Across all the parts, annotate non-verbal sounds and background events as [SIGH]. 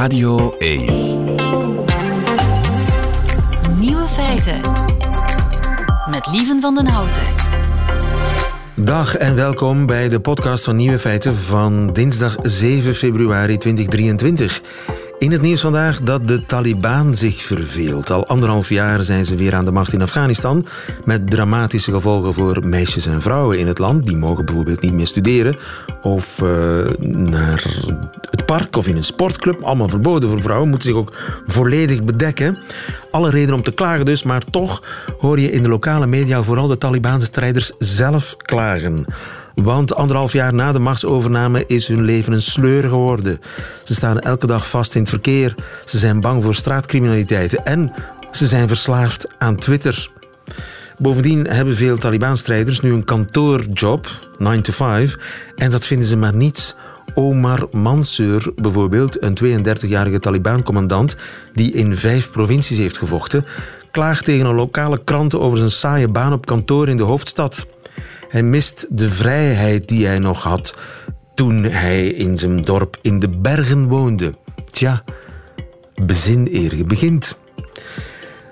Radio 1. Nieuwe feiten. Met Lieven van den Houten. Dag en welkom bij de podcast van Nieuwe Feiten van dinsdag 7 februari 2023. In het nieuws vandaag dat de Taliban zich verveelt. Al anderhalf jaar zijn ze weer aan de macht in Afghanistan. Met dramatische gevolgen voor meisjes en vrouwen in het land. Die mogen bijvoorbeeld niet meer studeren. Of uh, naar het park of in een sportclub. Allemaal verboden voor vrouwen. Moeten zich ook volledig bedekken. Alle reden om te klagen dus. Maar toch hoor je in de lokale media vooral de Talibanse strijders zelf klagen. Want anderhalf jaar na de machtsovername is hun leven een sleur geworden. Ze staan elke dag vast in het verkeer. Ze zijn bang voor straatcriminaliteit. En ze zijn verslaafd aan Twitter. Bovendien hebben veel Taliban-strijders nu een kantoorjob, 9 to 5, en dat vinden ze maar niets. Omar Mansour, bijvoorbeeld, een 32-jarige Taliban-commandant die in vijf provincies heeft gevochten, klaagt tegen een lokale krant over zijn saaie baan op kantoor in de hoofdstad. Hij mist de vrijheid die hij nog had toen hij in zijn dorp in de bergen woonde. Tja, bezin eer je begint.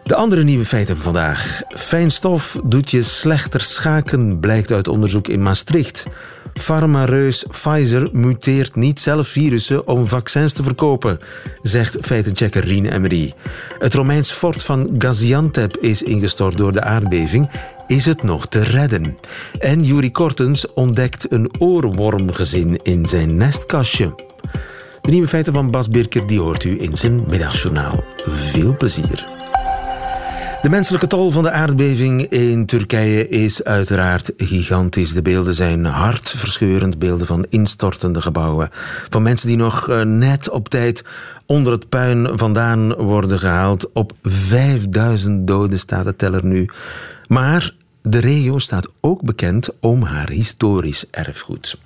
De andere nieuwe feiten van vandaag. Fijnstof doet je slechter schaken, blijkt uit onderzoek in Maastricht. Farmareus Pfizer muteert niet zelf virussen om vaccins te verkopen, zegt feitenchecker Rien Emery. Het Romeins fort van Gaziantep is ingestort door de aardbeving is het nog te redden. En Juri Kortens ontdekt een oorwormgezin in zijn nestkastje. De nieuwe feiten van Bas Birker die hoort u in zijn middagjournaal. Veel plezier. De menselijke tol van de aardbeving in Turkije is uiteraard gigantisch. De beelden zijn hartverscheurend. Beelden van instortende gebouwen. Van mensen die nog eh, net op tijd onder het puin vandaan worden gehaald. Op 5000 doden staat de teller nu. Maar de regio staat ook bekend om haar historisch erfgoed.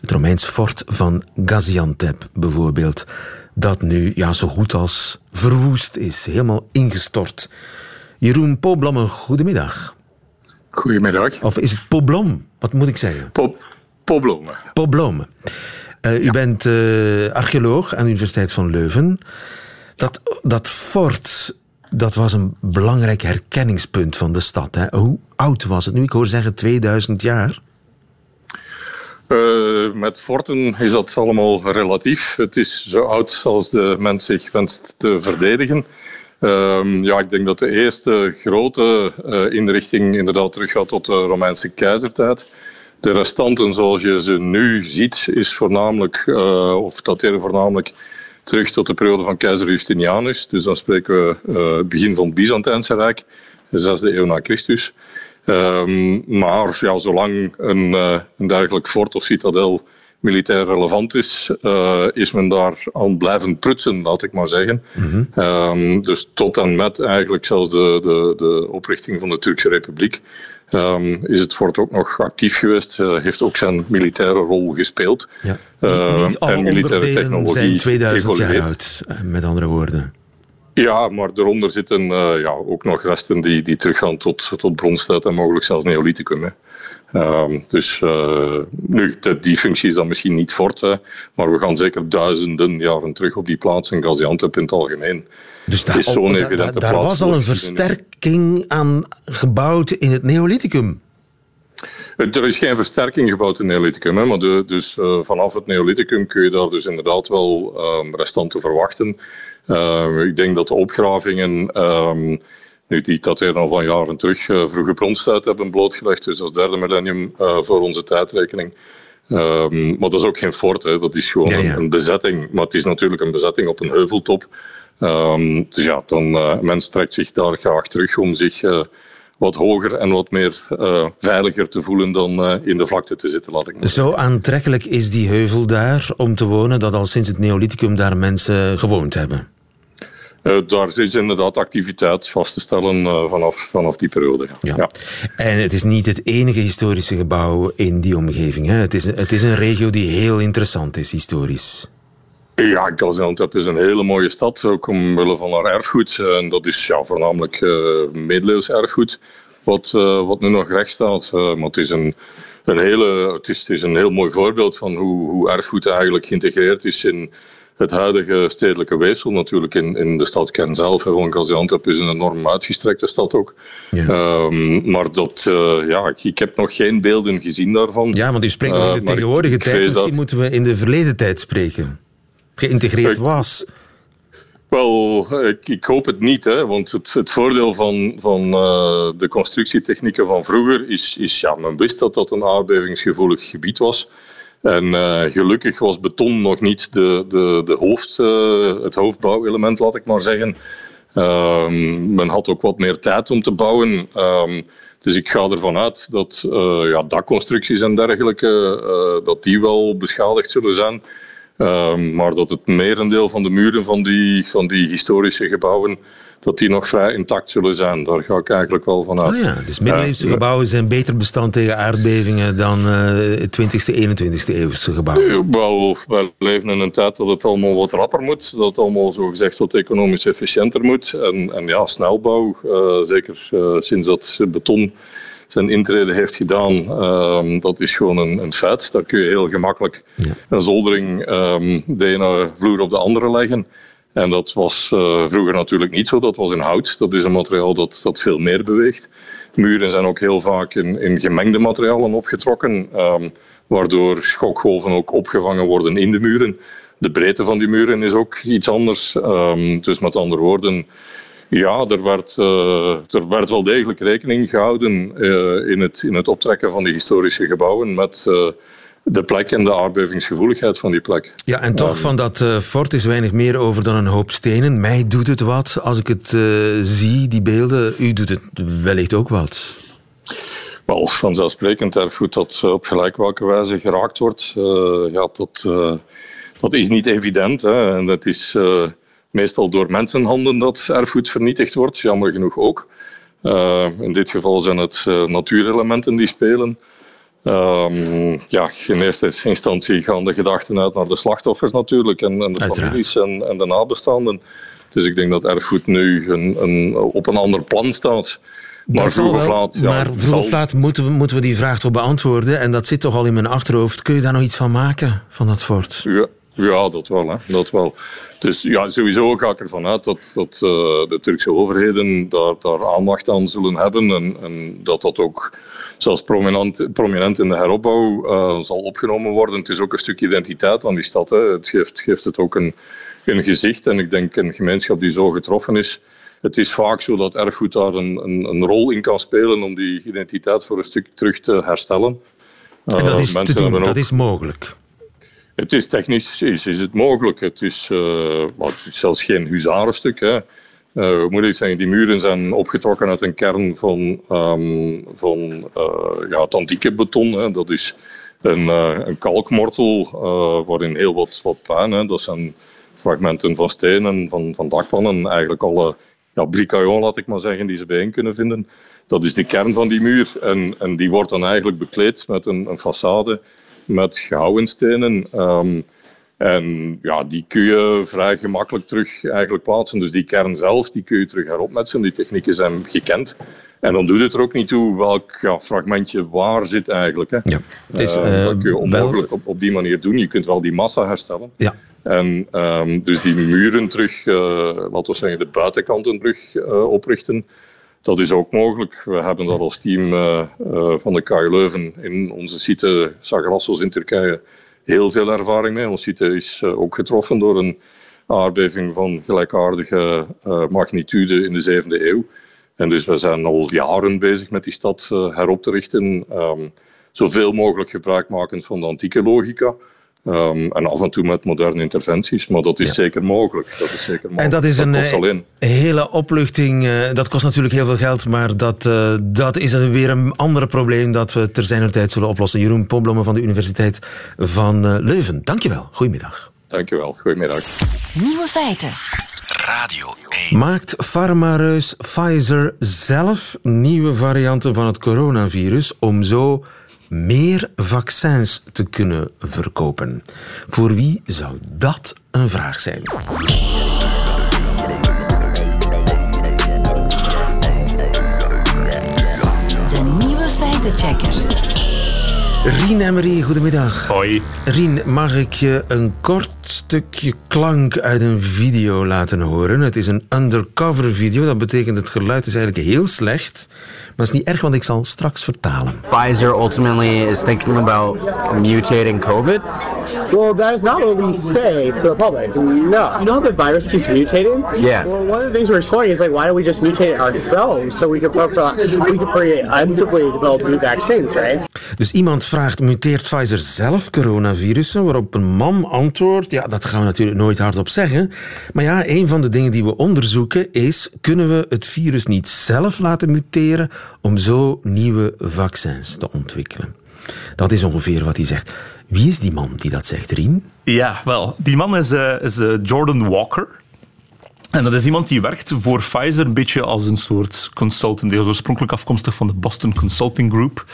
Het Romeins fort van Gaziantep bijvoorbeeld, dat nu ja, zo goed als verwoest is, helemaal ingestort. Jeroen Poblomme, goedemiddag. Goedemiddag. Of is het Poblom? Wat moet ik zeggen? Po Poblome. Poblome. Uh, u bent uh, archeoloog aan de Universiteit van Leuven. Dat, dat fort dat was een belangrijk herkenningspunt van de stad. Hè? Hoe oud was het nu? Ik hoor zeggen 2000 jaar. Uh, met forten is dat allemaal relatief. Het is zo oud als de mens zich wenst te verdedigen. Uh, ja, ik denk dat de eerste grote uh, inrichting inderdaad teruggaat tot de Romeinse keizertijd. De restanten zoals je ze nu ziet, is voornamelijk, uh, of dateren voornamelijk terug tot de periode van keizer Justinianus. Dus dan spreken we uh, begin van het Byzantijnse Rijk, de 6e eeuw na Christus. Um, maar ja, zolang een, een dergelijk fort of citadel militair relevant is, uh, is men daar aan blijven prutsen, laat ik maar zeggen. Mm -hmm. um, dus tot en met eigenlijk zelfs de, de, de oprichting van de Turkse Republiek um, is het fort ook nog actief geweest. Uh, heeft ook zijn militaire rol gespeeld. Ja. Niet, niet en militaire technologie zijn 2000 jaar oud, met andere woorden. Ja, maar daaronder zitten uh, ja, ook nog resten die, die teruggaan tot, tot bronstijd en mogelijk zelfs Neolithicum. Hè. Uh, dus uh, nu, die functie is dan misschien niet fort, hè, maar we gaan zeker duizenden jaren terug op die plaats in Gaziantep in het algemeen. Dus daar, is zo'n da, da, daar was al een versterking aan gebouwd in het Neolithicum? Er is geen versterking gebouwd in het Neolithicum, hè, maar de, dus uh, vanaf het Neolithicum kun je daar dus inderdaad wel um, restanten verwachten. Uh, ik denk dat de opgravingen, um, nu die dateren al van jaren terug, uh, vroege bronstijd hebben blootgelegd, dus als derde millennium voor onze tijdrekening. Um, maar dat is ook geen fort, hè. dat is gewoon ja, ja. Een, bezetting. Maar het is natuurlijk een bezetting op een heuveltop. Um, dus ja, dan, uh, mens trekt zich daar graag terug om zich uh, wat hoger en wat meer uh, veiliger te voelen dan in de vlakte te zitten, laat ik maar Zo aantrekkelijk is die heuvel daar om te wonen dat al sinds het Neolithicum daar mensen gewoond hebben? Uh, daar is inderdaad activiteit vast te stellen uh, vanaf, vanaf die periode. Ja. ja. En het is niet het enige historische gebouw in die omgeving. Hè? Het, is, het is een regio die heel interessant is, historisch. Ja, Gaziantep is een hele mooie stad, ook omwille van haar erfgoed. En dat is ja, voornamelijk uh, middeleeuws erfgoed. wat, wat nu nog recht staat. maar het is een, een, hele, het is, het is een heel mooi voorbeeld van hoe, hoe erfgoed eigenlijk geïntegreerd is in het huidige stedelijke weefsel natuurlijk in, in de stad zelf. Antwerp is een enorm uitgestrekte stad ook. Ehm, maar dat, ja, ik, heb nog geen beelden gezien daarvan. Ja, want u spreekt nog in de tegenwoordige tijd. Misschien moeten we in de verleden tijd spreken. Geïntegreerd was. Wel, ik, ik, hoop het niet, hè, want het, het voordeel van, van uh, de constructietechnieken van vroeger is, is, ja, men wist dat dat een aardbevingsgevoelig gebied was. En uh, gelukkig was beton nog niet de, de, de hoofd, uh, het hoofdbouwelement, laat ik maar zeggen. Um, men had ook wat meer tijd om te bouwen. Um, dus ik ga ervan uit dat ja, dakconstructies en dergelijke, dat die wel beschadigd zullen zijn. Um, maar dat het merendeel van de muren van die, van die historische gebouwen dat die nog vrij intact zullen zijn. Daar ga ik eigenlijk wel van uit. Oh ja, dus middeleeuwse gebouwen zijn beter bestand tegen aardbevingen dan uh, 20e, 21e eeuwse gebouwen? Wel, we leven in een tijd dat het allemaal wat rapper moet. Dat het allemaal zogezegd wat economisch efficiënter moet. En, en ja, snelbouw, uh, zeker sinds dat beton zijn intrede heeft gedaan, um, dat is gewoon een, een, feit. Daar kun je heel gemakkelijk ja. een zoldering um, de ene vloer op de andere leggen. En dat was uh, vroeger natuurlijk niet zo. Dat was in hout. Dat is een materiaal dat, dat veel meer beweegt. Muren zijn ook heel vaak in, in gemengde materialen opgetrokken, um, waardoor schokgolven ook opgevangen worden in de muren. De breedte van die muren is ook iets anders. Um, dus met andere woorden, ja, er werd, uh, er werd wel degelijk rekening gehouden uh, in, het, in het optrekken van die historische gebouwen met de plek en de aardbevingsgevoeligheid van die plek. Ja, en toch van dat uh, fort is weinig meer over dan een hoop stenen. Mij doet het wat als ik het uh, zie, die beelden. U doet het wellicht ook wat. Wel, vanzelfsprekend erfgoed dat op gelijk welke wijze geraakt wordt. Uh, ja, dat, dat is niet evident. Hè. En het is meestal door mensenhanden dat erfgoed vernietigd wordt, jammer genoeg ook. in dit geval zijn het natuurelementen die spelen. Um, ja, in eerste instantie gaan de gedachten uit naar de slachtoffers natuurlijk en, en de families en, en, de nabestaanden. Dus ik denk dat erfgoed nu een, een, op een ander plan staat. Maar vroeg of laat, ja, maar vroeg of laat moeten we, moeten we die vraag toch beantwoorden. En dat zit toch al in mijn achterhoofd. Kun je daar nog iets van maken, van dat fort? Ja, ja dat wel. Hè. Dat wel. Dus ja, sowieso ga ik ervan uit dat, dat uh, de Turkse overheden daar, daar aandacht aan zullen hebben. En, en dat dat ook zelfs prominent, prominent in de heropbouw uh, zal opgenomen worden. Het is ook een stuk identiteit aan die stad. Hè. Het geeft, geeft het ook een, een gezicht. En ik denk een gemeenschap die zo getroffen is. Het is vaak zo dat erfgoed daar een, een, een rol in kan spelen om die identiteit voor een stuk terug te herstellen. En dat is, te doen, dat is mogelijk. Het is technisch is, is het mogelijk. Het is, uh, het zelfs geen huzarenstuk. Hè. Uh, hoe zeggen, die muren zijn opgetrokken uit een kern van, um, van uh, ja, het antieke beton. Hè. Dat is een, een kalkmortel waarin heel wat, wat hè. dat zijn fragmenten van stenen, van, van dakpannen, eigenlijk alle ja, laat ik maar zeggen, die ze bijeen kunnen vinden. Dat is de kern van die muur en, en die wordt dan eigenlijk bekleed met een, een façade met gouden stenen. Um, en ja, die kun je vrij gemakkelijk terug eigenlijk plaatsen. Dus die kern zelf, die kun je terug heropmetselen. Die technieken zijn gekend. En dan doet het er ook niet toe welk ja, fragmentje waar zit eigenlijk. Hè. Ja. Dus, uh, dat kun je onmogelijk op, op die manier doen. Je kunt wel die massa herstellen. Ja. En um, dus die muren terug, uh, laten we zeggen de buitenkanten terug uh, oprichten. Dat is ook mogelijk. We hebben dat als team van de KU Leuven in onze site Sagrassos in Turkije heel veel ervaring mee. Ons site is eh, ook getroffen door een aardbeving van gelijkaardige magnitude in de zevende eeuw. En dus we zijn al jaren bezig met die stad herop te richten. Um, zoveel mogelijk gebruik maken van de antieke logica. Um, en af en toe met moderne interventies, maar dat is zeker mogelijk. Dat is zeker mogelijk. En dat is een hele opluchting. Uh, dat kost natuurlijk heel veel geld, maar dat, uh, dat is weer een ander probleem dat we ter zijner tijd zullen oplossen. Jeroen Pomblomme van de Universiteit van Leuven. Dankjewel. Goedemiddag. Dankjewel. Goedemiddag. Nieuwe feiten. Radio 1. Maakt farmareus Pfizer zelf nieuwe varianten van het coronavirus om zo meer vaccins te kunnen verkopen. Voor wie zou dat een vraag zijn? Feitenchecker. Rien Emery, goedemiddag. Hoi. Rien, mag ik je een kort stukje klank uit een video laten horen? Het is een undercover video, dat betekent het geluid is eigenlijk heel slecht. Maar het is niet erg, want ik zal straks vertalen. Pfizer ultimately is thinking about mutating COVID. Well, that is not what we say to the public. No. You know how the virus keeps mutating? Yeah. Well, one of the things we're exploring is like, why don't we just mutate it ourselves so we can, we can develop new vaccines, right? Dus iemand vraagt, muteert Pfizer zelf coronavirussen? Waarop een man antwoordt, ja, dat gaan we natuurlijk nooit hardop zeggen. Maar ja, een van de dingen die we onderzoeken is, kunnen we het virus niet zelf laten muteren om zo nieuwe vaccins te ontwikkelen? Dat is ongeveer wat hij zegt. Wie is die man die dat zegt, Rien? Ja, wel. Die man is, is uh, Jordan Walker. En dat is iemand die werkt voor Pfizer een beetje als een soort consultant. Die is oorspronkelijk afkomstig van de Boston Consulting Group.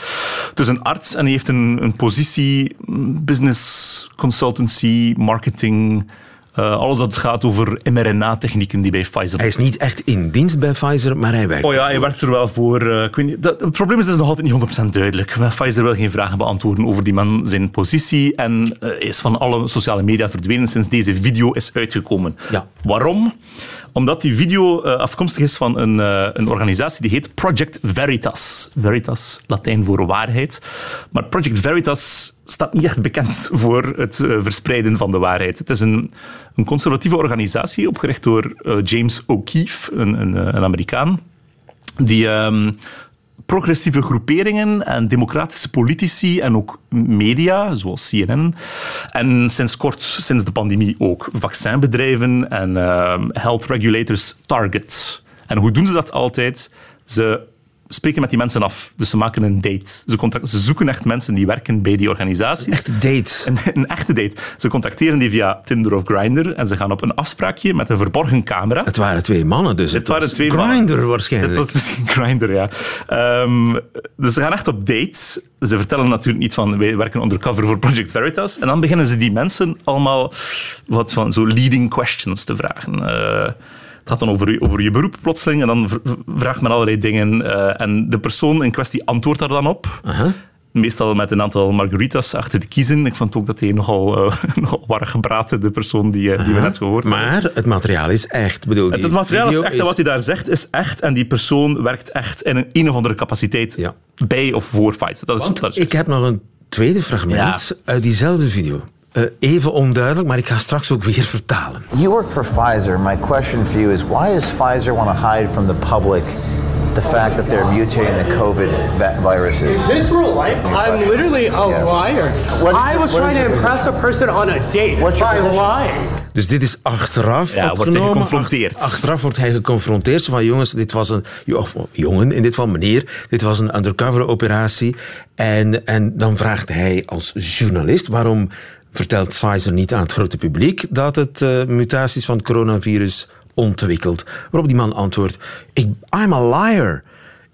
Het is een arts en hij heeft een, een positie business consultancy, marketing, uh, alles dat gaat over mRNA-technieken die bij Pfizer... Hij is niet echt in dienst bij Pfizer, maar hij werkt Oh ja, hij werkt er wel voor. Uh, ik weet niet, dat, het probleem is, dat is nog altijd niet 100% duidelijk. Maar Pfizer wil geen vragen beantwoorden over die man zijn positie en uh, is van alle sociale media verdwenen sinds deze video is uitgekomen. Ja. Waarom? Omdat die video afkomstig is van een, een organisatie die heet Project Veritas. Veritas, Latijn voor waarheid. Maar Project Veritas staat niet echt bekend voor het uh, verspreiden van de waarheid. Het is een, een conservatieve organisatie opgericht door James O'Keefe, een, een, een Amerikaan, die um, progressieve groeperingen en democratische politici en ook media, zoals CNN, en sinds kort, sinds de pandemie ook, vaccinbedrijven en uh, health regulators target. En hoe doen ze dat altijd? Ze spreken met die mensen af. Dus ze maken een date. Ze, contact, ze zoeken echt mensen die werken bij die organisaties. Een echte date. [LAUGHS] Een, een, echte date. Ze contacteren die via Tinder of Grindr en ze gaan op een afspraakje met een verborgen camera. Het waren twee mannen, dus het, het waren twee Grindr waarschijnlijk. Het was misschien [LAUGHS] Grindr, ja. Um, dus ze gaan echt op date. Ze vertellen natuurlijk niet van wij werken undercover voor Project Veritas. En dan beginnen ze die mensen allemaal wat van zo leading questions te vragen. Uh, het gaat dan over, over je beroep plotseling en dan vraagt men allerlei dingen. Uh, en de persoon in kwestie antwoordt daar dan op. Uh -huh. Meestal met een aantal margaritas achter de kiezen. Ik vond ook dat hij nogal, uh, [LAUGHS] nogal waren gebraten, de persoon die, uh, die we net gehoord hebben. Maar het materiaal is echt. Bedoel, het, het materiaal is echt is... en wat hij daar zegt is echt. En die persoon werkt echt in een, een of andere capaciteit ja. bij of voor Fight. Dat is, Want dat is ik heb nog een tweede fragment ja. uit diezelfde video. Uh, even onduidelijk, maar ik ga straks ook weer vertalen. You work for Pfizer. My question for you is why does Pfizer want to hide from the public the fact that they're mutating the COVID viruses? Is this real life? I'm literally a yeah. liar. What I was trying to impress a person on a date What's by lying. Dus dit is achteraf ja, opgenomen. wordt hij geconfronteerd. Achteraf wordt hij geconfronteerd. Zo van jongens, dit was een... Of jongen, in dit geval meneer. Dit was een undercover operatie. En, en dan vraagt hij als journalist... waarom vertelt Pfizer niet aan het grote publiek dat het uh, mutaties van het coronavirus ontwikkelt. Waarop die man antwoordt: ik, I'm a liar.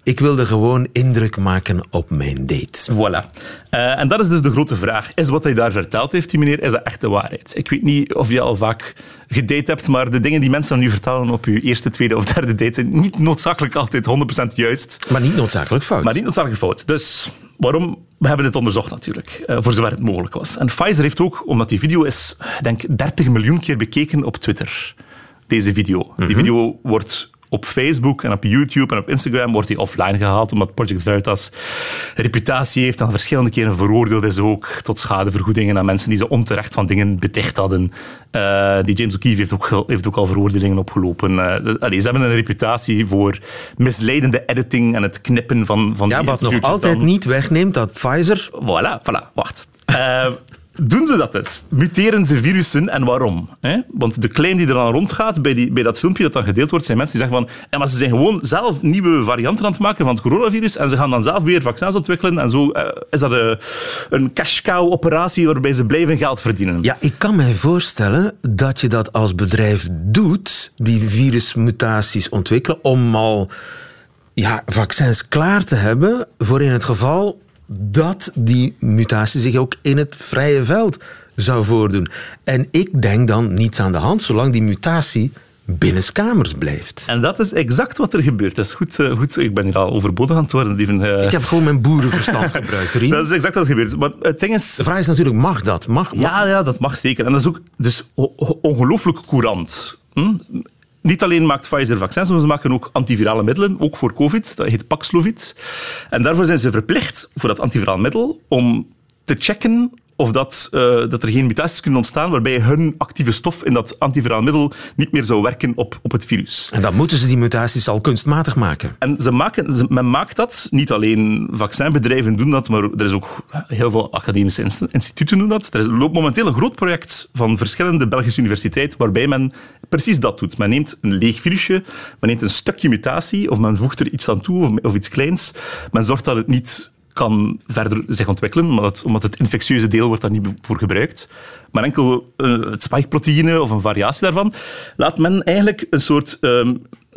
Ik wilde gewoon indruk maken op mijn date. Voilà. Uh, en dat is dus de grote vraag. Is wat hij daar verteld heeft, die meneer, is dat echt de waarheid? Ik weet niet of je al vaak gedate hebt, maar de dingen die mensen aan u vertellen op uw eerste, tweede of derde date zijn niet noodzakelijk altijd 100% juist. Maar niet noodzakelijk fout. Maar niet noodzakelijk fout. Dus waarom? We hebben dit onderzocht natuurlijk, uh, voor zover het mogelijk was. En Pfizer heeft ook, omdat die video is, denk 30 miljoen keer bekeken op Twitter. Deze video. Mm -hmm. Die video wordt op Facebook en op YouTube en op Instagram wordt hij offline gehaald, omdat Project Veritas reputatie heeft en verschillende keren veroordeeld is ook tot schadevergoedingen aan mensen die ze onterecht van dingen beticht hadden. Uh, die James O'Keefe heeft ook, heeft ook al veroordelingen opgelopen. Uh, allee, ze hebben een reputatie voor misleidende editing en het knippen van... van ja, wat nog altijd dan. niet wegneemt dat Pfizer... Voilà, voilà, wacht. Uh, doen ze dat dus? Muteren ze virussen en waarom? Want de claim die er dan rondgaat bij, die, bij dat filmpje dat dan gedeeld wordt, zijn mensen die zeggen van ja, maar ze zijn gewoon zelf nieuwe varianten aan het maken van het coronavirus en ze gaan dan zelf weer vaccins ontwikkelen en zo uh, is dat een, een cash cow operatie waarbij ze blijven geld verdienen. Ja, ik kan mij voorstellen dat je dat als bedrijf doet, die virusmutaties ontwikkelen, om al ja, vaccins klaar te hebben voor in het geval dat die mutatie zich ook in het vrije veld zou voordoen. En ik denk dan niets aan de hand, zolang die mutatie binnenskamers blijft. En dat is exact wat er gebeurt. Dat is goed, eh, goed. Ik ben hier al overbodig aan het worden. Even, eh, Ik heb gewoon mijn boerenverstand [LAUGHS] gebruikt, Rien. Dat is exact wat er gebeurt. Maar het ding is... De vraag is natuurlijk, mag dat? Mag, Ja, ja, dat mag zeker. En dat is ook dus ongelooflijk courant. Hm? Niet alleen maakt Pfizer vaccins, maar ze maken ook antivirale middelen, ook voor COVID. Dat heet Paxlovid. En daarvoor zijn ze verplicht, voor dat antiviraal middel, om te checken of dat, eh, dat er geen mutaties kunnen ontstaan waarbij hun actieve stof in dat antiviraal middel niet meer zou werken op, op het virus. En dan moeten ze die mutaties al kunstmatig maken. En ze maken, men maakt dat, niet alleen vaccinbedrijven doen dat, maar er is ook heel veel academische inst- instituten doen dat. Er is- loopt momenteel een groot project van verschillende Belgische universiteiten waarbij men precies dat doet. Men neemt een leeg virusje, men neemt een stukje mutatie of men voegt er iets aan toe of, of iets kleins. Men zorgt dat het niet kan verder zich ontwikkelen, omdat het, omdat het infectieuze deel wordt daar niet voor gebruikt. Maar enkel eh, het spike-proteïne of een variatie daarvan, laat men eigenlijk een soort ehm,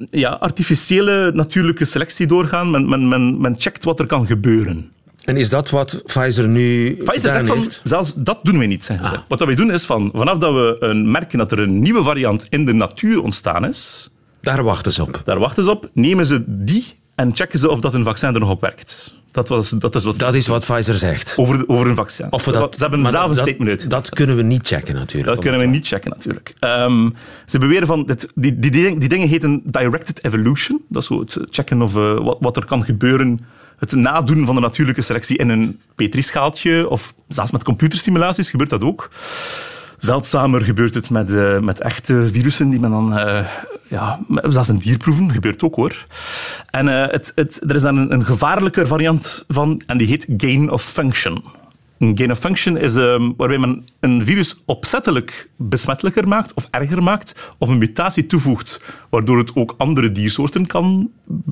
ja, artificiële natuurlijke selectie doorgaan. Men, men, men, men checkt wat er kan gebeuren. En is dat wat Pfizer nu Pfizer zegt van, heeft? zelfs dat doen wij niet. Zeggen ze. Wat dat wij doen is, van, vanaf dat we een, merken dat er een nieuwe variant in de natuur ontstaan is, Daar wachten ze op. daar wachten ze op, nemen ze die en checken ze of dat een vaccin er nog op werkt. Dat, was, dat is wat Dat is wat Pfizer zegt. over, over een vaccin. Of ze, dat, ze hebben zelf een statement uitgebracht. Dat kunnen we niet checken natuurlijk. Dat kunnen we niet checken, natuurlijk. Ehm, ze beweren van... Dit, die, die, die, die dingen heten directed evolution. Dat is zo het checken of, eh, wat, wat er kan gebeuren. Het nadoen van de natuurlijke selectie in een petrischaaltje. Of zelfs met computersimulaties gebeurt dat ook. Zeldzamer gebeurt het met, eh, met echte virussen die men dan... eh, ja, zelfs in dierproeven gebeurt ook hoor. En eh, het, het, er is dan een, een gevaarlijker variant van, en die heet gain of function. Een gain of function is ehm, waarbij men een virus opzettelijk besmettelijker maakt of erger maakt, of een mutatie toevoegt, waardoor het ook andere diersoorten kan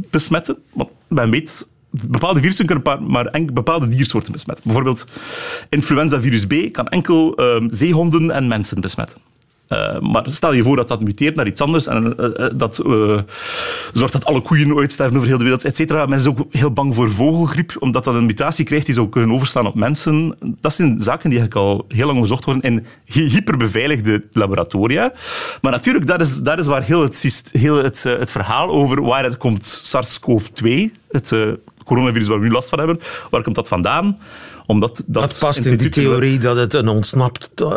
besmetten. Want men weet, bepaalde virussen kunnen maar enk- bepaalde diersoorten besmetten. Bijvoorbeeld influenza virus B kan enkel ehm, zeehonden en mensen besmetten. Eh, maar stel je voor dat dat muteert naar iets anders en eh, eh, dat zorgt dat alle koeien uitsterven over heel de wereld, et cetera. Men is ook heel bang voor vogelgriep, omdat dat een mutatie krijgt die zou kunnen overstaan op mensen. Dat zijn zaken die eigenlijk al heel lang onderzocht worden in hy- hyperbeveiligde laboratoria. Maar natuurlijk, dat is, dat is waar heel het, heel het, het verhaal over waar het komt SARS-CoV-2, het coronavirus waar we nu last van hebben, waar komt dat vandaan? Omdat dat, Dat past in die theorie dat het een ontsnapt eh,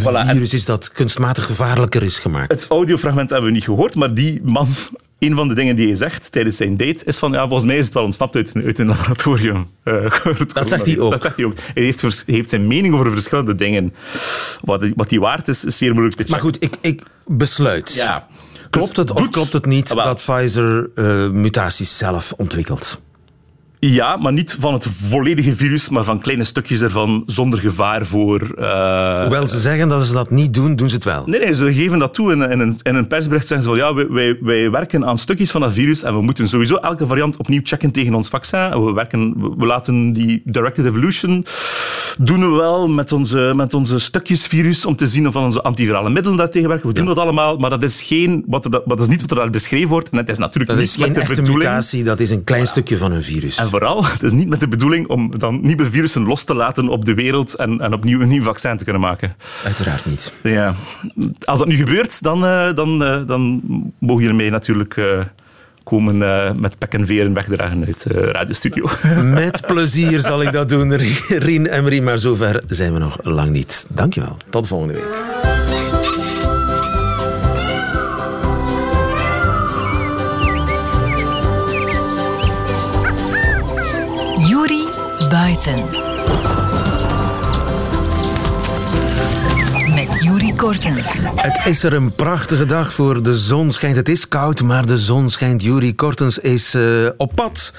Voilà, virus is dat kunstmatig gevaarlijker is gemaakt. Het audiofragment hebben we niet gehoord, maar die man, [LAUGHS] een van de dingen die hij zegt tijdens zijn date, is van, ja, volgens mij is het wel ontsnapt uit, een- uit een laboratorium. Eh, [LAUGHS] Dat zegt hij ook. Dat zegt hij ook. Hij heeft, vers- hij heeft zijn mening over verschillende dingen. Wat, wat die waard is, is zeer moeilijk te checken. Maar goed, ik, ik besluit. Ja. Klopt het Dus of doet- klopt het niet wel. dat Pfizer eh, mutaties zelf ontwikkelt? Ja, maar niet van het volledige virus, maar van kleine stukjes ervan, zonder gevaar voor... eh, Hoewel ze zeggen dat ze dat niet doen, doen ze het wel. Nee, nee, ze geven dat toe. In, in, een, in een persbericht zeggen ze van ja, wij, wij, wij werken aan stukjes van dat virus en we moeten sowieso elke variant opnieuw checken tegen ons vaccin. En We, werken, we- laten die directed evolution doen we wel met onze, met onze stukjes virus om te zien of onze antivirale middelen daartegen werken. We doen dat allemaal, maar dat is, geen, wat er, dat is niet wat er daar beschreven wordt. En het is natuurlijk Dat niet is geen echte mutatie, dat is een klein stukje van een virus. En vooral, [LAUGHS] het is niet met de bedoeling om dan nieuwe virussen los te laten op de wereld en, en opnieuw een nieuw vaccin te kunnen maken. Uiteraard niet. Ja. Als dat nu gebeurt, dan, eh, dan, eh, dan mogen jullie mij natuurlijk eh, komen met pek en veren wegdragen uit de radiostudio. [LAUGHS] Met plezier zal ik dat doen, Rien en Marie, maar zover zijn we nog lang niet. Dankjewel. Tot volgende week. Buiten. Met Juri Kortens. Het is er een prachtige dag voor. De zon schijnt. Het is koud, maar de zon schijnt. Juri Kortens is eh, op pad.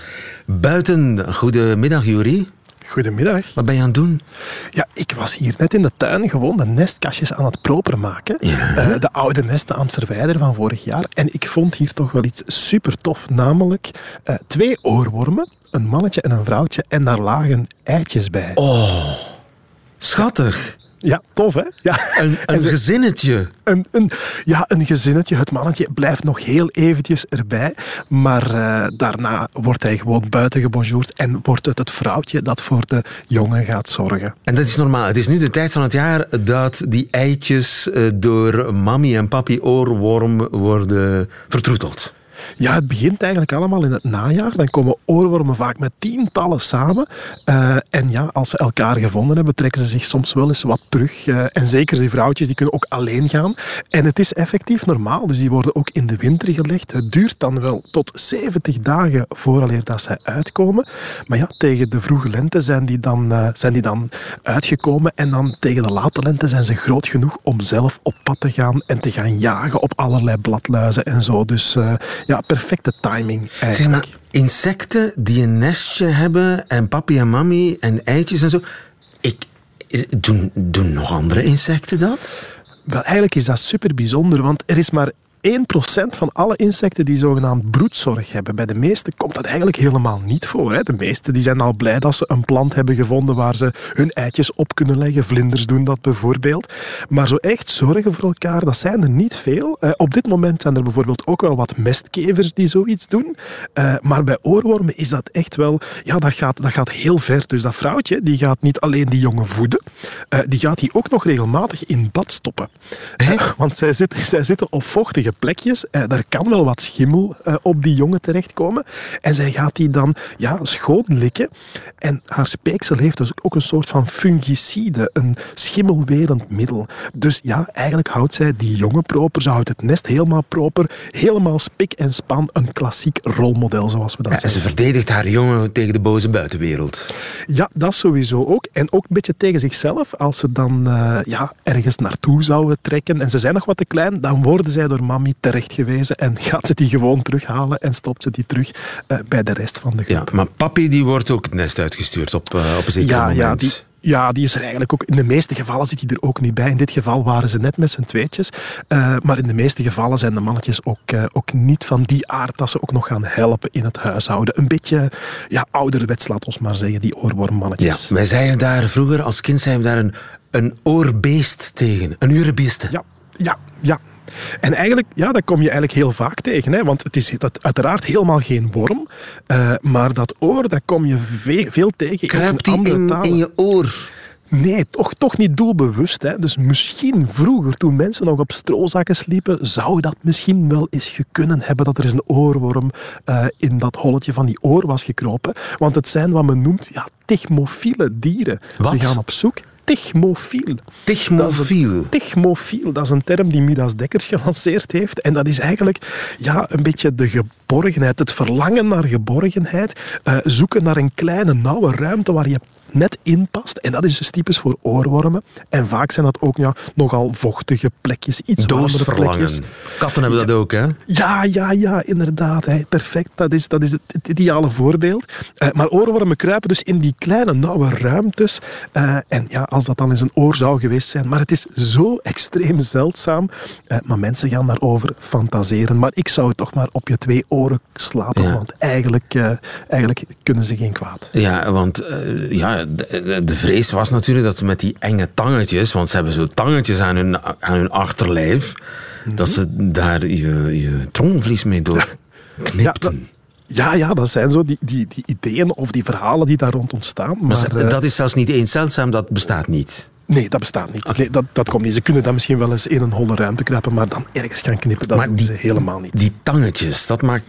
Buiten. Goedemiddag, Juri. Goedemiddag. Wat ben je aan het doen? Ja, ik was hier net in de tuin gewoon de nestkastjes aan het proper maken. Ja. Eh, de oude nesten aan het verwijderen van vorig jaar. En ik vond hier toch wel iets super tof. Namelijk eh, twee oorwormen, een mannetje en een vrouwtje. En daar lagen eitjes bij. Oh, schattig. Ja, tof hè? Ja. Een, [LAUGHS] En een ze- gezinnetje. Een, een, ja, een gezinnetje. Het mannetje blijft nog heel eventjes erbij. Maar eh, daarna wordt hij gewoon buiten gebonjourd en wordt het het vrouwtje dat voor de jongen gaat zorgen. En dat is normaal. Het is nu de tijd van het jaar dat die eitjes eh, door mami en papi oorworm worden vertroeteld. Ja, het begint eigenlijk allemaal in het najaar. Dan komen oorwormen vaak met tientallen samen. Eh, en ja, als ze elkaar gevonden hebben, trekken ze zich soms wel eens wat terug. Eh, en zeker die vrouwtjes, die kunnen ook alleen gaan. En het is effectief normaal, dus die worden ook in de winter gelegd. Het duurt dan wel tot 70 dagen vooraleer dat zij uitkomen. Maar ja, tegen de vroege lente zijn die dan, eh, zijn die dan uitgekomen. En dan tegen de late lente zijn ze groot genoeg om zelf op pad te gaan en te gaan jagen op allerlei bladluizen en zo. Dus ja, perfecte timing eigenlijk. Zeg maar, insecten die een nestje hebben en papi en mami en eitjes en zo. Ik, is, doen, doen nog andere insecten dat? Wel, eigenlijk is dat super bijzonder, want er is maar 1% van alle insecten die zogenaamd broedzorg hebben. Bij de meeste komt dat eigenlijk helemaal niet voor. Hè. De meeste die zijn al blij dat ze een plant hebben gevonden waar ze hun eitjes op kunnen leggen. Vlinders doen dat bijvoorbeeld. Maar zo echt zorgen voor elkaar, dat zijn er niet veel. Eh, op dit moment zijn er bijvoorbeeld ook wel wat mestkevers die zoiets doen. Eh, maar bij oorwormen is dat echt wel... Ja, dat gaat, dat gaat heel ver. Dus dat vrouwtje die gaat niet alleen die jongen voeden, eh, die gaat die ook nog regelmatig in bad stoppen. Want zij zitten, zij zitten op vochtige plekjes. Eh, daar kan wel wat schimmel eh, op die jongen terechtkomen. En zij gaat die dan ja, schoonlikken. En haar speeksel heeft dus ook een soort van fungicide, een schimmelwerend middel. Dus ja, eigenlijk houdt zij die jongen proper. Ze houdt het nest helemaal proper. Helemaal spik en span. Een klassiek rolmodel, zoals we dat Ja, en zeggen. ze verdedigt haar jongen tegen de boze buitenwereld. Ja, dat sowieso ook. En ook een beetje tegen zichzelf. Als ze dan eh, ja, ergens naartoe zouden trekken en ze zijn nog wat te klein, dan worden zij door mami terechtgewezen en gaat ze die gewoon terughalen en stopt ze die terug eh, bij de rest van de groep. Ja, maar papi die wordt ook het nest uitgestuurd op, eh, op een zeker Ja, moment. ja, die, ja, die is er eigenlijk ook. In de meeste gevallen zit hij er ook niet bij. In dit geval waren ze net met z'n tweetjes. Eh, maar in de meeste gevallen zijn de mannetjes ook, ook niet van die aard dat ze ook nog gaan helpen in het huishouden. Een beetje ja, ouderwets, laat ons maar zeggen, die Ja, oorwormmannetjes. wij zeiden daar vroeger, als kind zeiden we daar een, een oorbeest tegen. Een urenbeeste. Ja, ja, ja. En eigenlijk, ja, dat kom je eigenlijk heel vaak tegen. Hè? Want het is dat, uiteraard helemaal geen worm. eh, maar dat oor, dat kom je ve- veel tegen in Kruipt andere in, talen. in je oor? Nee, toch, toch niet doelbewust. Hè? Dus misschien vroeger, toen mensen nog op strozakken sliepen, zou dat misschien wel eens gekunnen hebben dat er eens een oorworm eh, in dat holletje van die oor was gekropen. Want het zijn wat men noemt ja, techmofiele dieren. Wat? Ze gaan op zoek. Techmofiel. Techmofiel. Techmofiel, dat is een term die Midas Dekkers gelanceerd heeft. En dat is eigenlijk ja, een beetje de geborgenheid, het verlangen naar geborgenheid. eh, zoeken naar een kleine, nauwe ruimte waar je net in past. En dat is dus typisch voor oorwormen. En vaak zijn dat ook ja, nogal vochtige plekjes, iets warmere plekjes. Katten hebben dat ook, hè? Ja, ja, ja, inderdaad. Hè. Perfect. Dat is, dat is het, het ideale voorbeeld. Eh, maar oorwormen kruipen dus in die kleine, nauwe ruimtes. Eh, en ja, als dat dan eens een oor zou geweest zijn. Maar het is zo extreem zeldzaam. Eh, maar mensen gaan daarover fantaseren. Maar ik zou toch maar op je twee oren slapen. Ja. Want eigenlijk, eigenlijk kunnen ze geen kwaad. Ja, want ja, de, de vrees was natuurlijk dat ze met die enge tangetjes, want ze hebben zo tangetjes aan hun, aan hun achterlijf, dat ze daar je, je trommelvlies mee door knipten. Ja, ja, dat zijn zo die, die, die ideeën of die verhalen die daar rond ontstaan. Maar, Maar eh, dat is zelfs niet eens zeldzaam, dat bestaat niet. Nee, dat bestaat niet. Nee, dat, dat komt niet. Ze kunnen dan misschien wel eens in een holle ruimte kruipen, maar dan ergens gaan knippen, dat maar doen die, ze helemaal niet. Die tangetjes, dat, maakt,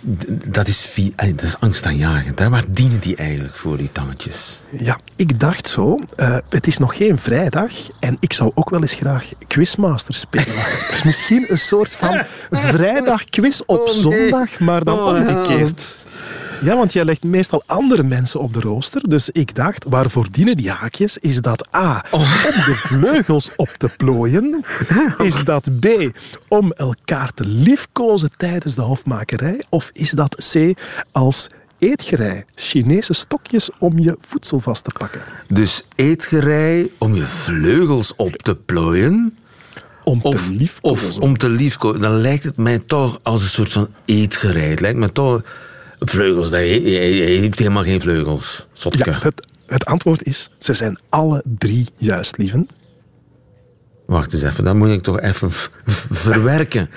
dat, is, dat is angstaanjagend. Hè? Waar dienen die eigenlijk voor, die tangetjes? Ja, ik dacht zo, eh, het is nog geen vrijdag en ik zou ook wel eens graag Quizmaster spelen. [LAUGHS] dus misschien een soort van [LAUGHS] vrijdagquiz op Oh, nee. zondag, maar dan Oh, omgekeerd. Ja, want jij legt meestal andere mensen op de rooster. Dus ik dacht, waarvoor dienen die haakjes? Is dat A, Oh. om de vleugels op te plooien? Is dat B, om elkaar te liefkozen tijdens de hofmakerij? Of is dat C, als eetgerei, Chinese stokjes om je voedsel vast te pakken? Dus eetgerei om je vleugels op te plooien. Om te Of, liefkozen. of om te liefkozen. Dan lijkt het mij toch als een soort van eetgerei. Het lijkt me toch... Vleugels, hij, heeft helemaal geen vleugels. Zotke. Ja, het, het antwoord is, ze zijn alle drie juist, lieven. Wacht eens even, dat moet ik toch even verwerken.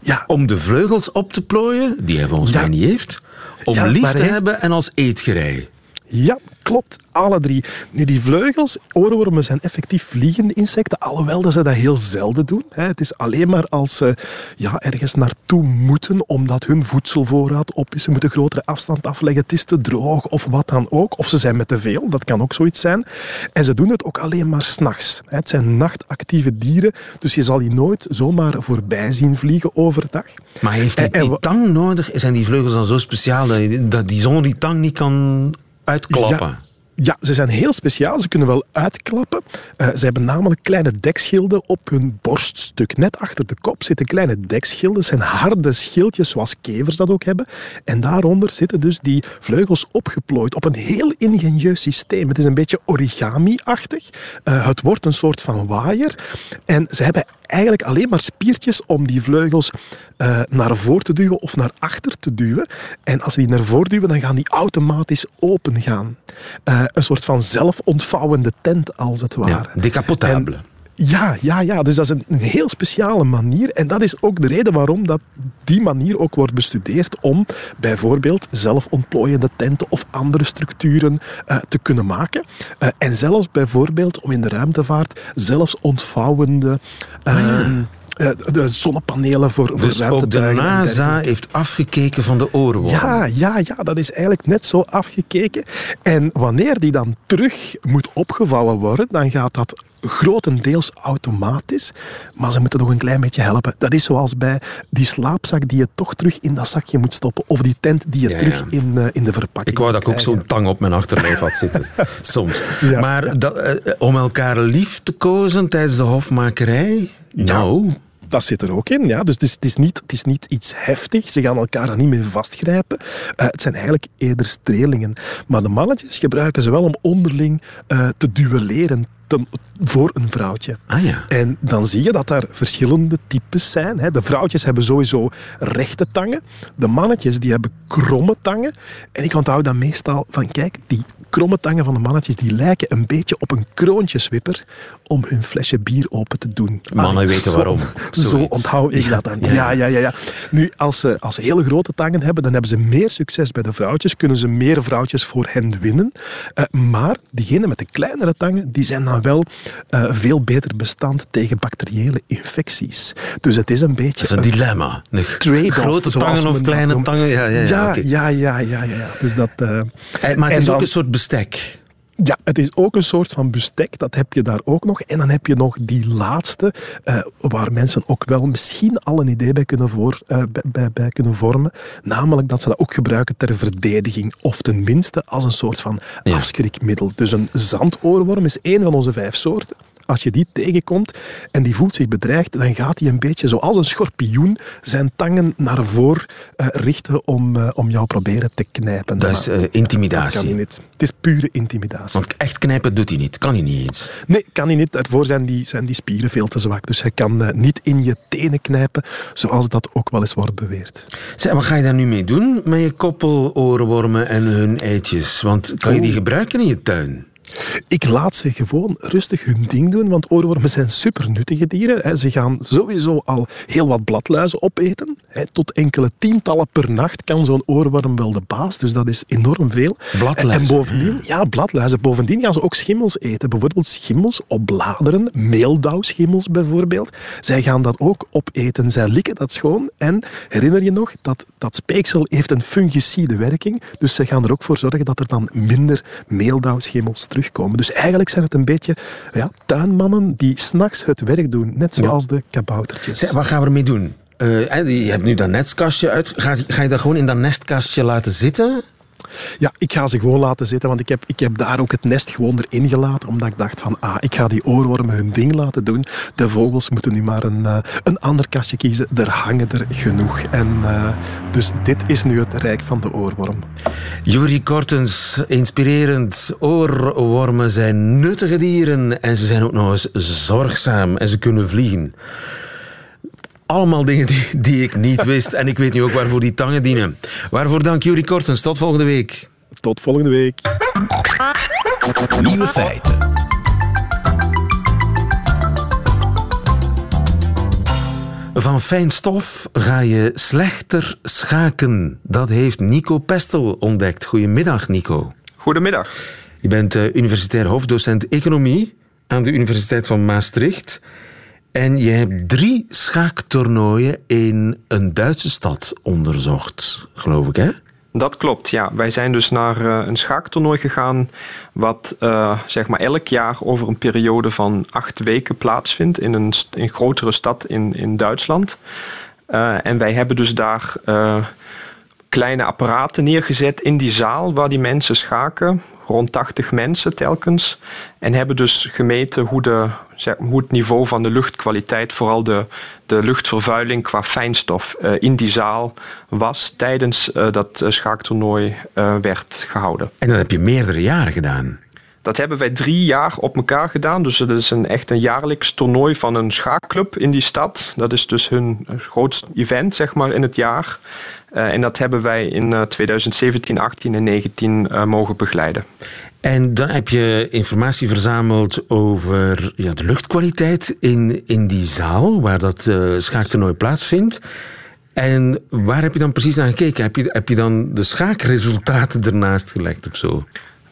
Ja, Om de vleugels op te plooien, die hij volgens Ja. mij niet heeft. Om Ja, lief te hebben en als eetgerei. Ja, klopt. Alle drie. Nu, die vleugels, oorwormen zijn effectief vliegende insecten, alhoewel dat ze dat heel zelden doen. Het is alleen maar als ze ja, ergens naartoe moeten, omdat hun voedselvoorraad op is. Ze moeten grotere afstand afleggen, het is te droog of wat dan ook. Of ze zijn met te veel, dat kan ook zoiets zijn. En ze doen het ook alleen maar s'nachts. Het zijn nachtactieve dieren, dus je zal die nooit zomaar voorbij zien vliegen overdag. Maar heeft hij die tang nodig? Zijn die vleugels dan zo speciaal dat, die zonder die tang niet kan uitklappen? Ja. Ze zijn heel speciaal. Ze kunnen wel uitklappen. Eh, ze hebben namelijk kleine dekschilden op hun borststuk. Net achter de kop zitten kleine dekschilden. Het zijn harde schildjes zoals kevers dat ook hebben. En daaronder zitten dus die vleugels opgeplooid op een heel ingenieus systeem. Het is een beetje origami-achtig. Eh, het wordt een soort van waaier. En ze hebben eigenlijk alleen maar spiertjes om die vleugels eh, naar voren te duwen of naar achter te duwen. En als ze die naar voren duwen, dan gaan die automatisch open gaan. Eh, een soort van zelfontvouwende tent, als het ware. Ja, decapotabele. Ja, ja, ja. Dus dat is een, een heel speciale manier. En dat is ook de reden waarom dat die manier ook wordt bestudeerd om bijvoorbeeld zelfontplooiende tenten of andere structuren eh, te kunnen maken. Eh, en zelfs bijvoorbeeld om in de ruimtevaart zelfs ontvouwende eh, eh, de zonnepanelen voor, voor Dus ook de NASA heeft afgekeken van de oorworm. Ja, ja, ja, dat is eigenlijk net zo afgekeken. En wanneer die dan terug moet opgevouwen worden, dan gaat dat grotendeels automatisch. Maar ze moeten nog een klein beetje helpen. Dat is zoals bij die slaapzak die je toch terug in dat zakje moet stoppen. Of die tent die je Ja, terug ja. In, eh, in de verpakking Ik wou dat ik ook zo'n tang op mijn achterlijf had zitten. [LAUGHS] Soms. Ja, maar Dat, eh, om elkaar lief te kozen tijdens de hofmakerij? Nou, Dat zit er ook in, ja. Dus het is, het is, niet, het is niet iets heftigs. Ze gaan elkaar er niet mee vastgrijpen. Eh, het zijn eigenlijk eerder strelingen. Maar de mannetjes gebruiken ze wel om onderling eh, te duelleren ten- voor een vrouwtje. ah ja. En dan zie je dat daar verschillende types zijn. hè. De vrouwtjes hebben sowieso rechte tangen. De mannetjes die hebben kromme tangen. En ik onthoud dan meestal van, kijk, die kromme tangen van de mannetjes die lijken een beetje op een kroontjeswipper om hun flesje bier open te doen. Mannen Ah, weten zo- waarom. [LAUGHS] Zo onthoud ik Ja, dat dan. ja, Ja, ja. ja. Nu, als ze, als ze hele grote tangen hebben, dan hebben ze meer succes bij de vrouwtjes. Kunnen ze meer vrouwtjes voor hen winnen. Eh, maar diegenen met de kleinere tangen, die zijn dan wel eh, veel beter bestand tegen bacteriële infecties. Dus het is een beetje... Dat is een dilemma. Een grote tangen of kleine noemt. tangen? Ja, ja, ja. ja, ja, ja, ja, ja. Dus dat... eh, Maar het is ook een soort bestek. ja, het is ook een soort van bestek, dat heb je daar ook nog. En dan heb je nog die laatste, eh, waar mensen ook wel misschien al een idee bij kunnen, voor, eh, bij, bij, bij kunnen vormen. Namelijk dat ze dat ook gebruiken ter verdediging, of tenminste als een soort van Ja. afschrikmiddel. Dus een zandoorworm is één van onze vijf soorten. Als je die tegenkomt en die voelt zich bedreigd, dan gaat hij een beetje zoals een schorpioen zijn tangen naar voren eh, richten om, eh, om jou proberen te knijpen. Dat is Maar eh, dat kan intimidatie. hij niet. Het is pure intimidatie. Want echt knijpen doet hij niet. Kan hij niet eens. Nee, kan hij niet. Daarvoor zijn die, zijn die spieren veel te zwak. Dus hij kan niet in je tenen knijpen, zoals dat ook wel eens wordt beweerd. Zeg, wat ga je daar nu mee doen met je koppeloorwormen en hun eitjes? Want kan je die gebruiken in je tuin? Ik laat ze gewoon rustig hun ding doen, want oorwormen zijn super nuttige dieren. hè. Ze gaan sowieso al heel wat bladluizen opeten. hè. Tot enkele tientallen per nacht kan zo'n oorworm wel de baas, dus dat is enorm veel. Bladluizen? En bovendien, ja, bladluizen. Bovendien gaan ze ook schimmels eten. Bijvoorbeeld schimmels op bladeren, meeldauwschimmels bijvoorbeeld. Zij gaan dat ook opeten. Zij likken dat schoon. En herinner je nog, dat, dat speeksel heeft een fungicide werking. Dus ze gaan er ook voor zorgen dat er dan minder meeldauwschimmels terugkomen. Dus eigenlijk zijn het een beetje ja, tuinmannen die s'nachts het werk doen. Net zoals de kaboutertjes. Zeg, wat gaan we ermee doen? Eh, je hebt nu dat nestkastje uit. Ga, ga je dat gewoon in dat nestkastje laten zitten? Ja, ik ga ze gewoon laten zitten, want ik heb, ik heb daar ook het nest gewoon erin gelaten, omdat ik dacht van, ah, ik ga die oorwormen hun ding laten doen. De vogels moeten nu maar een, eh, een ander kastje kiezen. Er hangen er genoeg. En, eh, dus dit is nu het rijk van de oorworm. Jurie Kortens, inspirerend. Oorwormen zijn nuttige dieren en ze zijn ook nog eens zorgzaam en ze kunnen vliegen. Allemaal dingen die, die ik niet wist en ik weet nu ook waarvoor die tangen dienen. Waarvoor dank Jurie Kortens. Tot volgende week. Tot volgende week. Nieuwe feiten. Van fijn stof ga je slechter schaken. Dat heeft Nico Pestel ontdekt. Goedemiddag, Nico. Goedemiddag. Je bent uh, universitair hoofddocent economie aan de Universiteit van Maastricht. En je hebt drie schaaktoernooien in een Duitse stad onderzocht, geloof ik, hè? Dat klopt, ja. Wij zijn dus naar uh, een schaaktoernooi gegaan, wat uh, zeg maar elk jaar over een periode van acht weken plaatsvindt in een, grotere stad in, in Duitsland. Uh, en wij hebben dus daar kleine apparaten neergezet in die zaal waar die mensen schaken. Rond 80 mensen telkens. En hebben dus gemeten hoe, de, hoe het niveau van de luchtkwaliteit, vooral de, de luchtvervuiling qua fijnstof, uh, in die zaal was tijdens uh, dat schaaktoernooi uh, werd gehouden. En dat heb je meerdere jaren gedaan? Dat hebben wij drie jaar op elkaar gedaan. Dus het is een, echt een jaarlijks toernooi van een schaakclub in die stad. Dat is dus hun grootste event zeg maar, in het jaar. Uh, en dat hebben wij in uh, 2017, 18 en 19 uh, mogen begeleiden. En dan heb je informatie verzameld over ja, de luchtkwaliteit in, in die zaal waar dat uh, schaaktoernooi plaatsvindt. En waar heb je dan precies naar gekeken? Heb je, heb je dan de schaakresultaten ernaast gelegd of zo?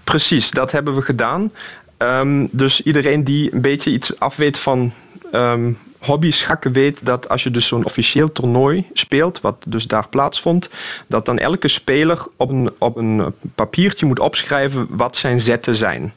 Precies, dat hebben we gedaan. Um, dus iedereen die een beetje iets afweet van um, hobby schakken weet dat als je dus zo'n officieel toernooi speelt, wat dus daar plaatsvond, dat dan elke speler op een, op een papiertje moet opschrijven wat zijn zetten zijn.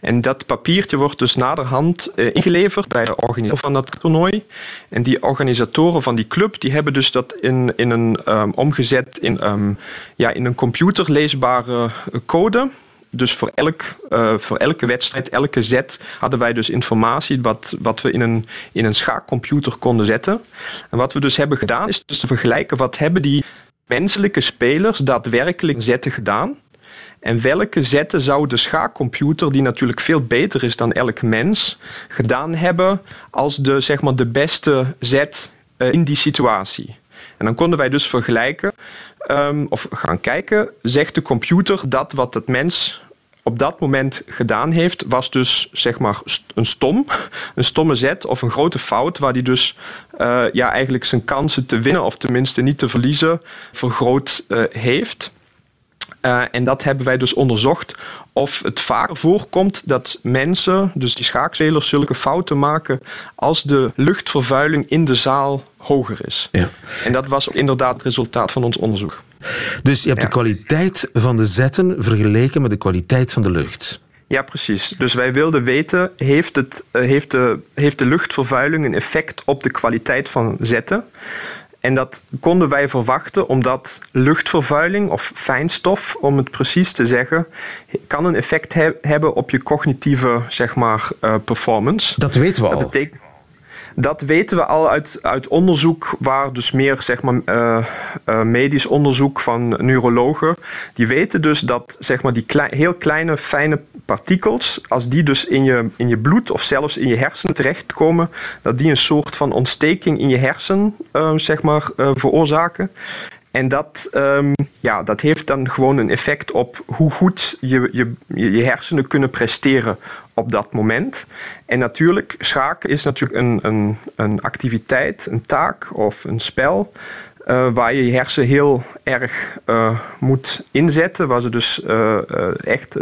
En dat papiertje wordt dus naderhand uh, ingeleverd bij de organisator van dat toernooi. En die organisatoren van die club die hebben dus dat in, in een, um, omgezet in, um, ja, in een computerleesbare code dus voor, elk, uh, voor elke wedstrijd, elke zet, hadden wij dus informatie wat, wat we in een, in een schaakcomputer konden zetten. En wat we dus hebben gedaan, is dus te vergelijken wat hebben die menselijke spelers daadwerkelijk zetten gedaan. En welke zetten zou de schaakcomputer, die natuurlijk veel beter is dan elk mens, gedaan hebben als de, zeg maar, de beste zet uh, in die situatie. En dan konden wij dus vergelijken um, of gaan kijken, zegt de computer dat wat het mens op dat moment gedaan heeft, was dus zeg maar een stom, [LAUGHS] een stomme zet of een grote fout, waar hij dus uh, ja, eigenlijk zijn kansen te winnen of tenminste niet te verliezen vergroot uh, heeft. Uh, en dat hebben wij dus onderzocht of het vaker voorkomt dat mensen, dus die schaakspelers, zulke fouten maken als de luchtvervuiling in de zaal hoger is. Ja. En dat was ook inderdaad het resultaat van ons onderzoek. Dus je hebt ja. de kwaliteit van de zetten vergeleken met de kwaliteit van de lucht. Ja, precies. Dus wij wilden weten, heeft, het, heeft, de, heeft de luchtvervuiling een effect op de kwaliteit van zetten? En dat konden wij verwachten omdat luchtvervuiling of fijnstof, om het precies te zeggen, kan een effect he hebben op je cognitieve zeg maar, uh, performance. Dat weten we dat al. Betekent, dat weten we al uit, uit onderzoek waar dus meer zeg maar, uh, uh, medisch onderzoek van neurologen. Die weten dus dat zeg maar, die heel kleine fijne partikels, als die dus in je, in je bloed of zelfs in je hersenen terechtkomen, dat die een soort van ontsteking in je hersen uh, zeg maar, veroorzaken. En dat, um, ja, dat heeft dan gewoon een effect op hoe goed je, je, je hersenen kunnen presteren op dat moment. En natuurlijk, schaken is natuurlijk een, een, een activiteit, een taak of een spel. Uh, waar je je hersen heel erg uh, moet inzetten, waar ze dus uh, echt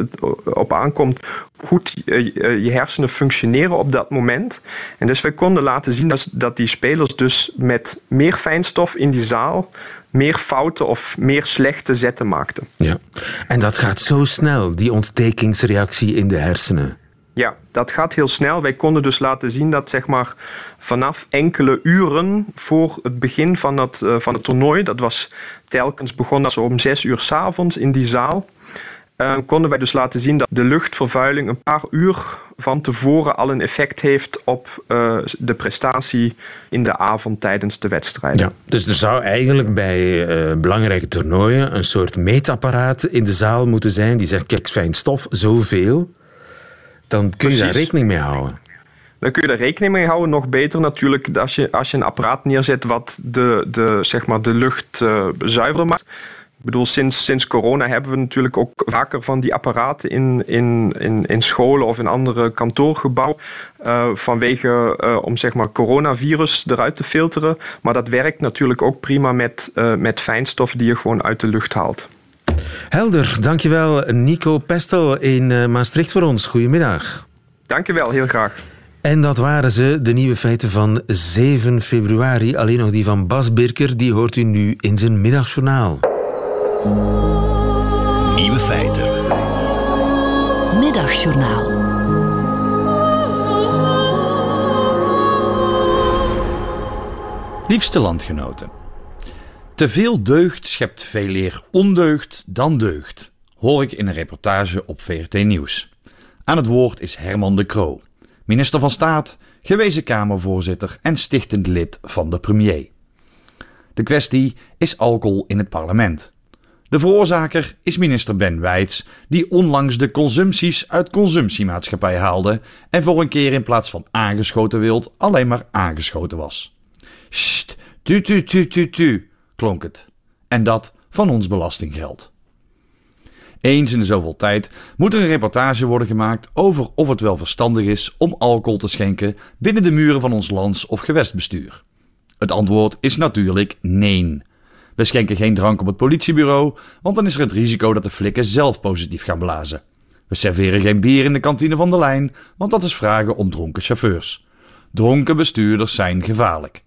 op aankomt goed je hersenen functioneren op dat moment. En dus wij konden laten zien dat, dat die spelers dus met meer fijnstof in die zaal meer fouten of meer slechte zetten maakten. Ja. En dat gaat zo snel, die ontstekingsreactie in de hersenen. Ja, dat gaat heel snel. Wij konden dus laten zien dat zeg maar, vanaf enkele uren voor het begin van het, uh, van het toernooi, dat was telkens begonnen zo om zes uur s'avonds in die zaal, uh, konden wij dus laten zien dat de luchtvervuiling een paar uur van tevoren al een effect heeft op uh, de prestatie in de avond tijdens de wedstrijd. Ja, dus er zou eigenlijk bij belangrijke toernooien een soort meetapparaat in de zaal moeten zijn die zegt, kijk, fijn stof, zoveel. Dan kun Precies. je daar rekening mee houden. Dan kun je daar rekening mee houden. Nog beter natuurlijk als je, als je een apparaat neerzet wat de, de, zeg maar de lucht uh, zuiverder maakt Ik bedoel, sinds, sinds corona hebben we natuurlijk ook vaker van die apparaten in, in, in, in scholen of in andere kantoorgebouwen. Uh, vanwege uh, om zeg maar coronavirus eruit te filteren. Maar dat werkt natuurlijk ook prima met, uh, met fijnstof die je gewoon uit de lucht haalt. Helder, dankjewel Nico Pestel in Maastricht voor ons. Goedemiddag. Dankjewel, heel graag. En dat waren ze, de nieuwe feiten van 7 februari. Alleen nog die van Bas Birker, die hoort u nu in zijn middagjournaal. Nieuwe feiten. Middagjournaal. Liefste landgenoten. Te veel deugd schept veel eer ondeugd dan deugd, hoor ik in een reportage op VRT Nieuws. Aan het woord is Herman de Croo, minister van Staat, gewezen Kamervoorzitter en stichtend lid van de premier. De kwestie is alcohol in het parlement. De veroorzaker is minister Ben Wijts, die onlangs de consumpties uit consumptiemaatschappij haalde en voor een keer in plaats van aangeschoten wild alleen maar aangeschoten was. Sst, tu tu tu tu tu, klonk het. En dat van ons belastinggeld. Eens in de zoveel tijd moet er een reportage worden gemaakt over of het wel verstandig is om alcohol te schenken binnen de muren van ons lands- of gewestbestuur. Het antwoord is natuurlijk nee. We schenken geen drank op het politiebureau, want dan is er het risico dat de flikken zelf positief gaan blazen. We serveren geen bier in de kantine van de lijn, want dat is vragen om dronken chauffeurs. Dronken bestuurders zijn gevaarlijk.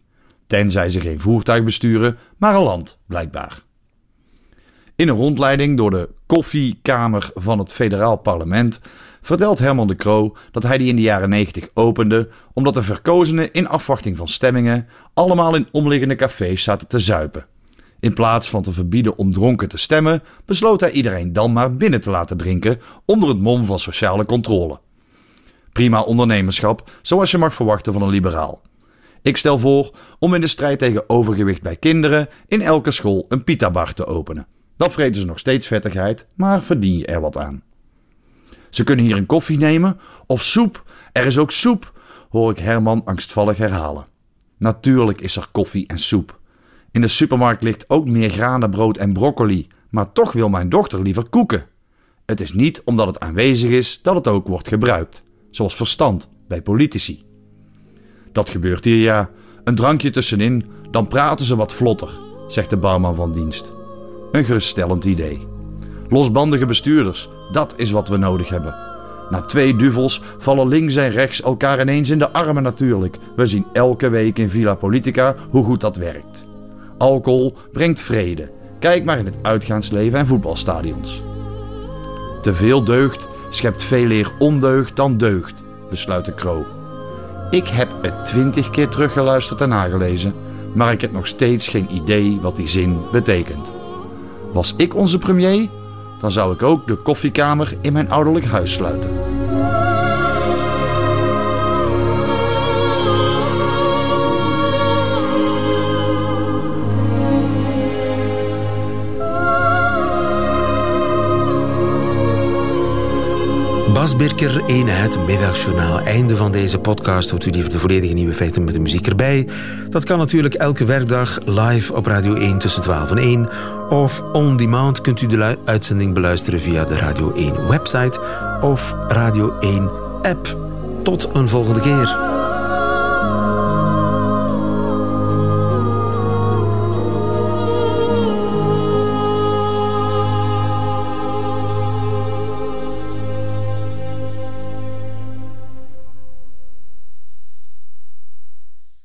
Tenzij ze geen voertuig besturen, maar een land, blijkbaar. In een rondleiding door de koffiekamer van het federaal parlement vertelt Herman de Croo dat hij die in de jaren 90 opende omdat de verkozenen in afwachting van stemmingen allemaal in omliggende cafés zaten te zuipen. In plaats van te verbieden om dronken te stemmen, besloot hij iedereen dan maar binnen te laten drinken onder het mom van sociale controle. Prima ondernemerschap, zoals je mag verwachten van een liberaal. Ik stel voor om in de strijd tegen overgewicht bij kinderen in elke school een pita-bar te openen. Dan vreten ze nog steeds vettigheid, maar verdien je er wat aan. Ze kunnen hier een koffie nemen of soep. Er is ook soep, hoor ik Herman angstvallig herhalen. Natuurlijk is er koffie en soep. In de supermarkt ligt ook meer granenbrood en broccoli, maar toch wil mijn dochter liever koeken. Het is niet omdat het aanwezig is dat het ook wordt gebruikt, zoals verstand bij politici. Dat gebeurt hier ja. Een drankje tussenin, dan praten ze wat vlotter, zegt de barman van dienst. Een geruststellend idee. Losbandige bestuurders, dat is wat we nodig hebben. Na twee duvels vallen links en rechts elkaar ineens in de armen natuurlijk. We zien elke week in Villa Politica hoe goed dat werkt. Alcohol brengt vrede. Kijk maar in het uitgaansleven en voetbalstadions. Te veel deugd schept veel eer ondeugd dan deugd, besluit de Kroo. Ik heb het twintig keer teruggeluisterd en nagelezen, maar ik heb nog steeds geen idee wat die zin betekent. Was ik onze premier, dan zou ik ook de koffiekamer in mijn ouderlijk huis sluiten. Birker in het Middagjournaal. Einde van deze podcast. Hoort u die de volledige nieuwe feiten met de muziek erbij. Dat kan natuurlijk elke werkdag live op Radio 1 tussen 12 en 1. Of on demand kunt u de uitzending beluisteren via de Radio 1 website of Radio 1 app. Tot een volgende keer.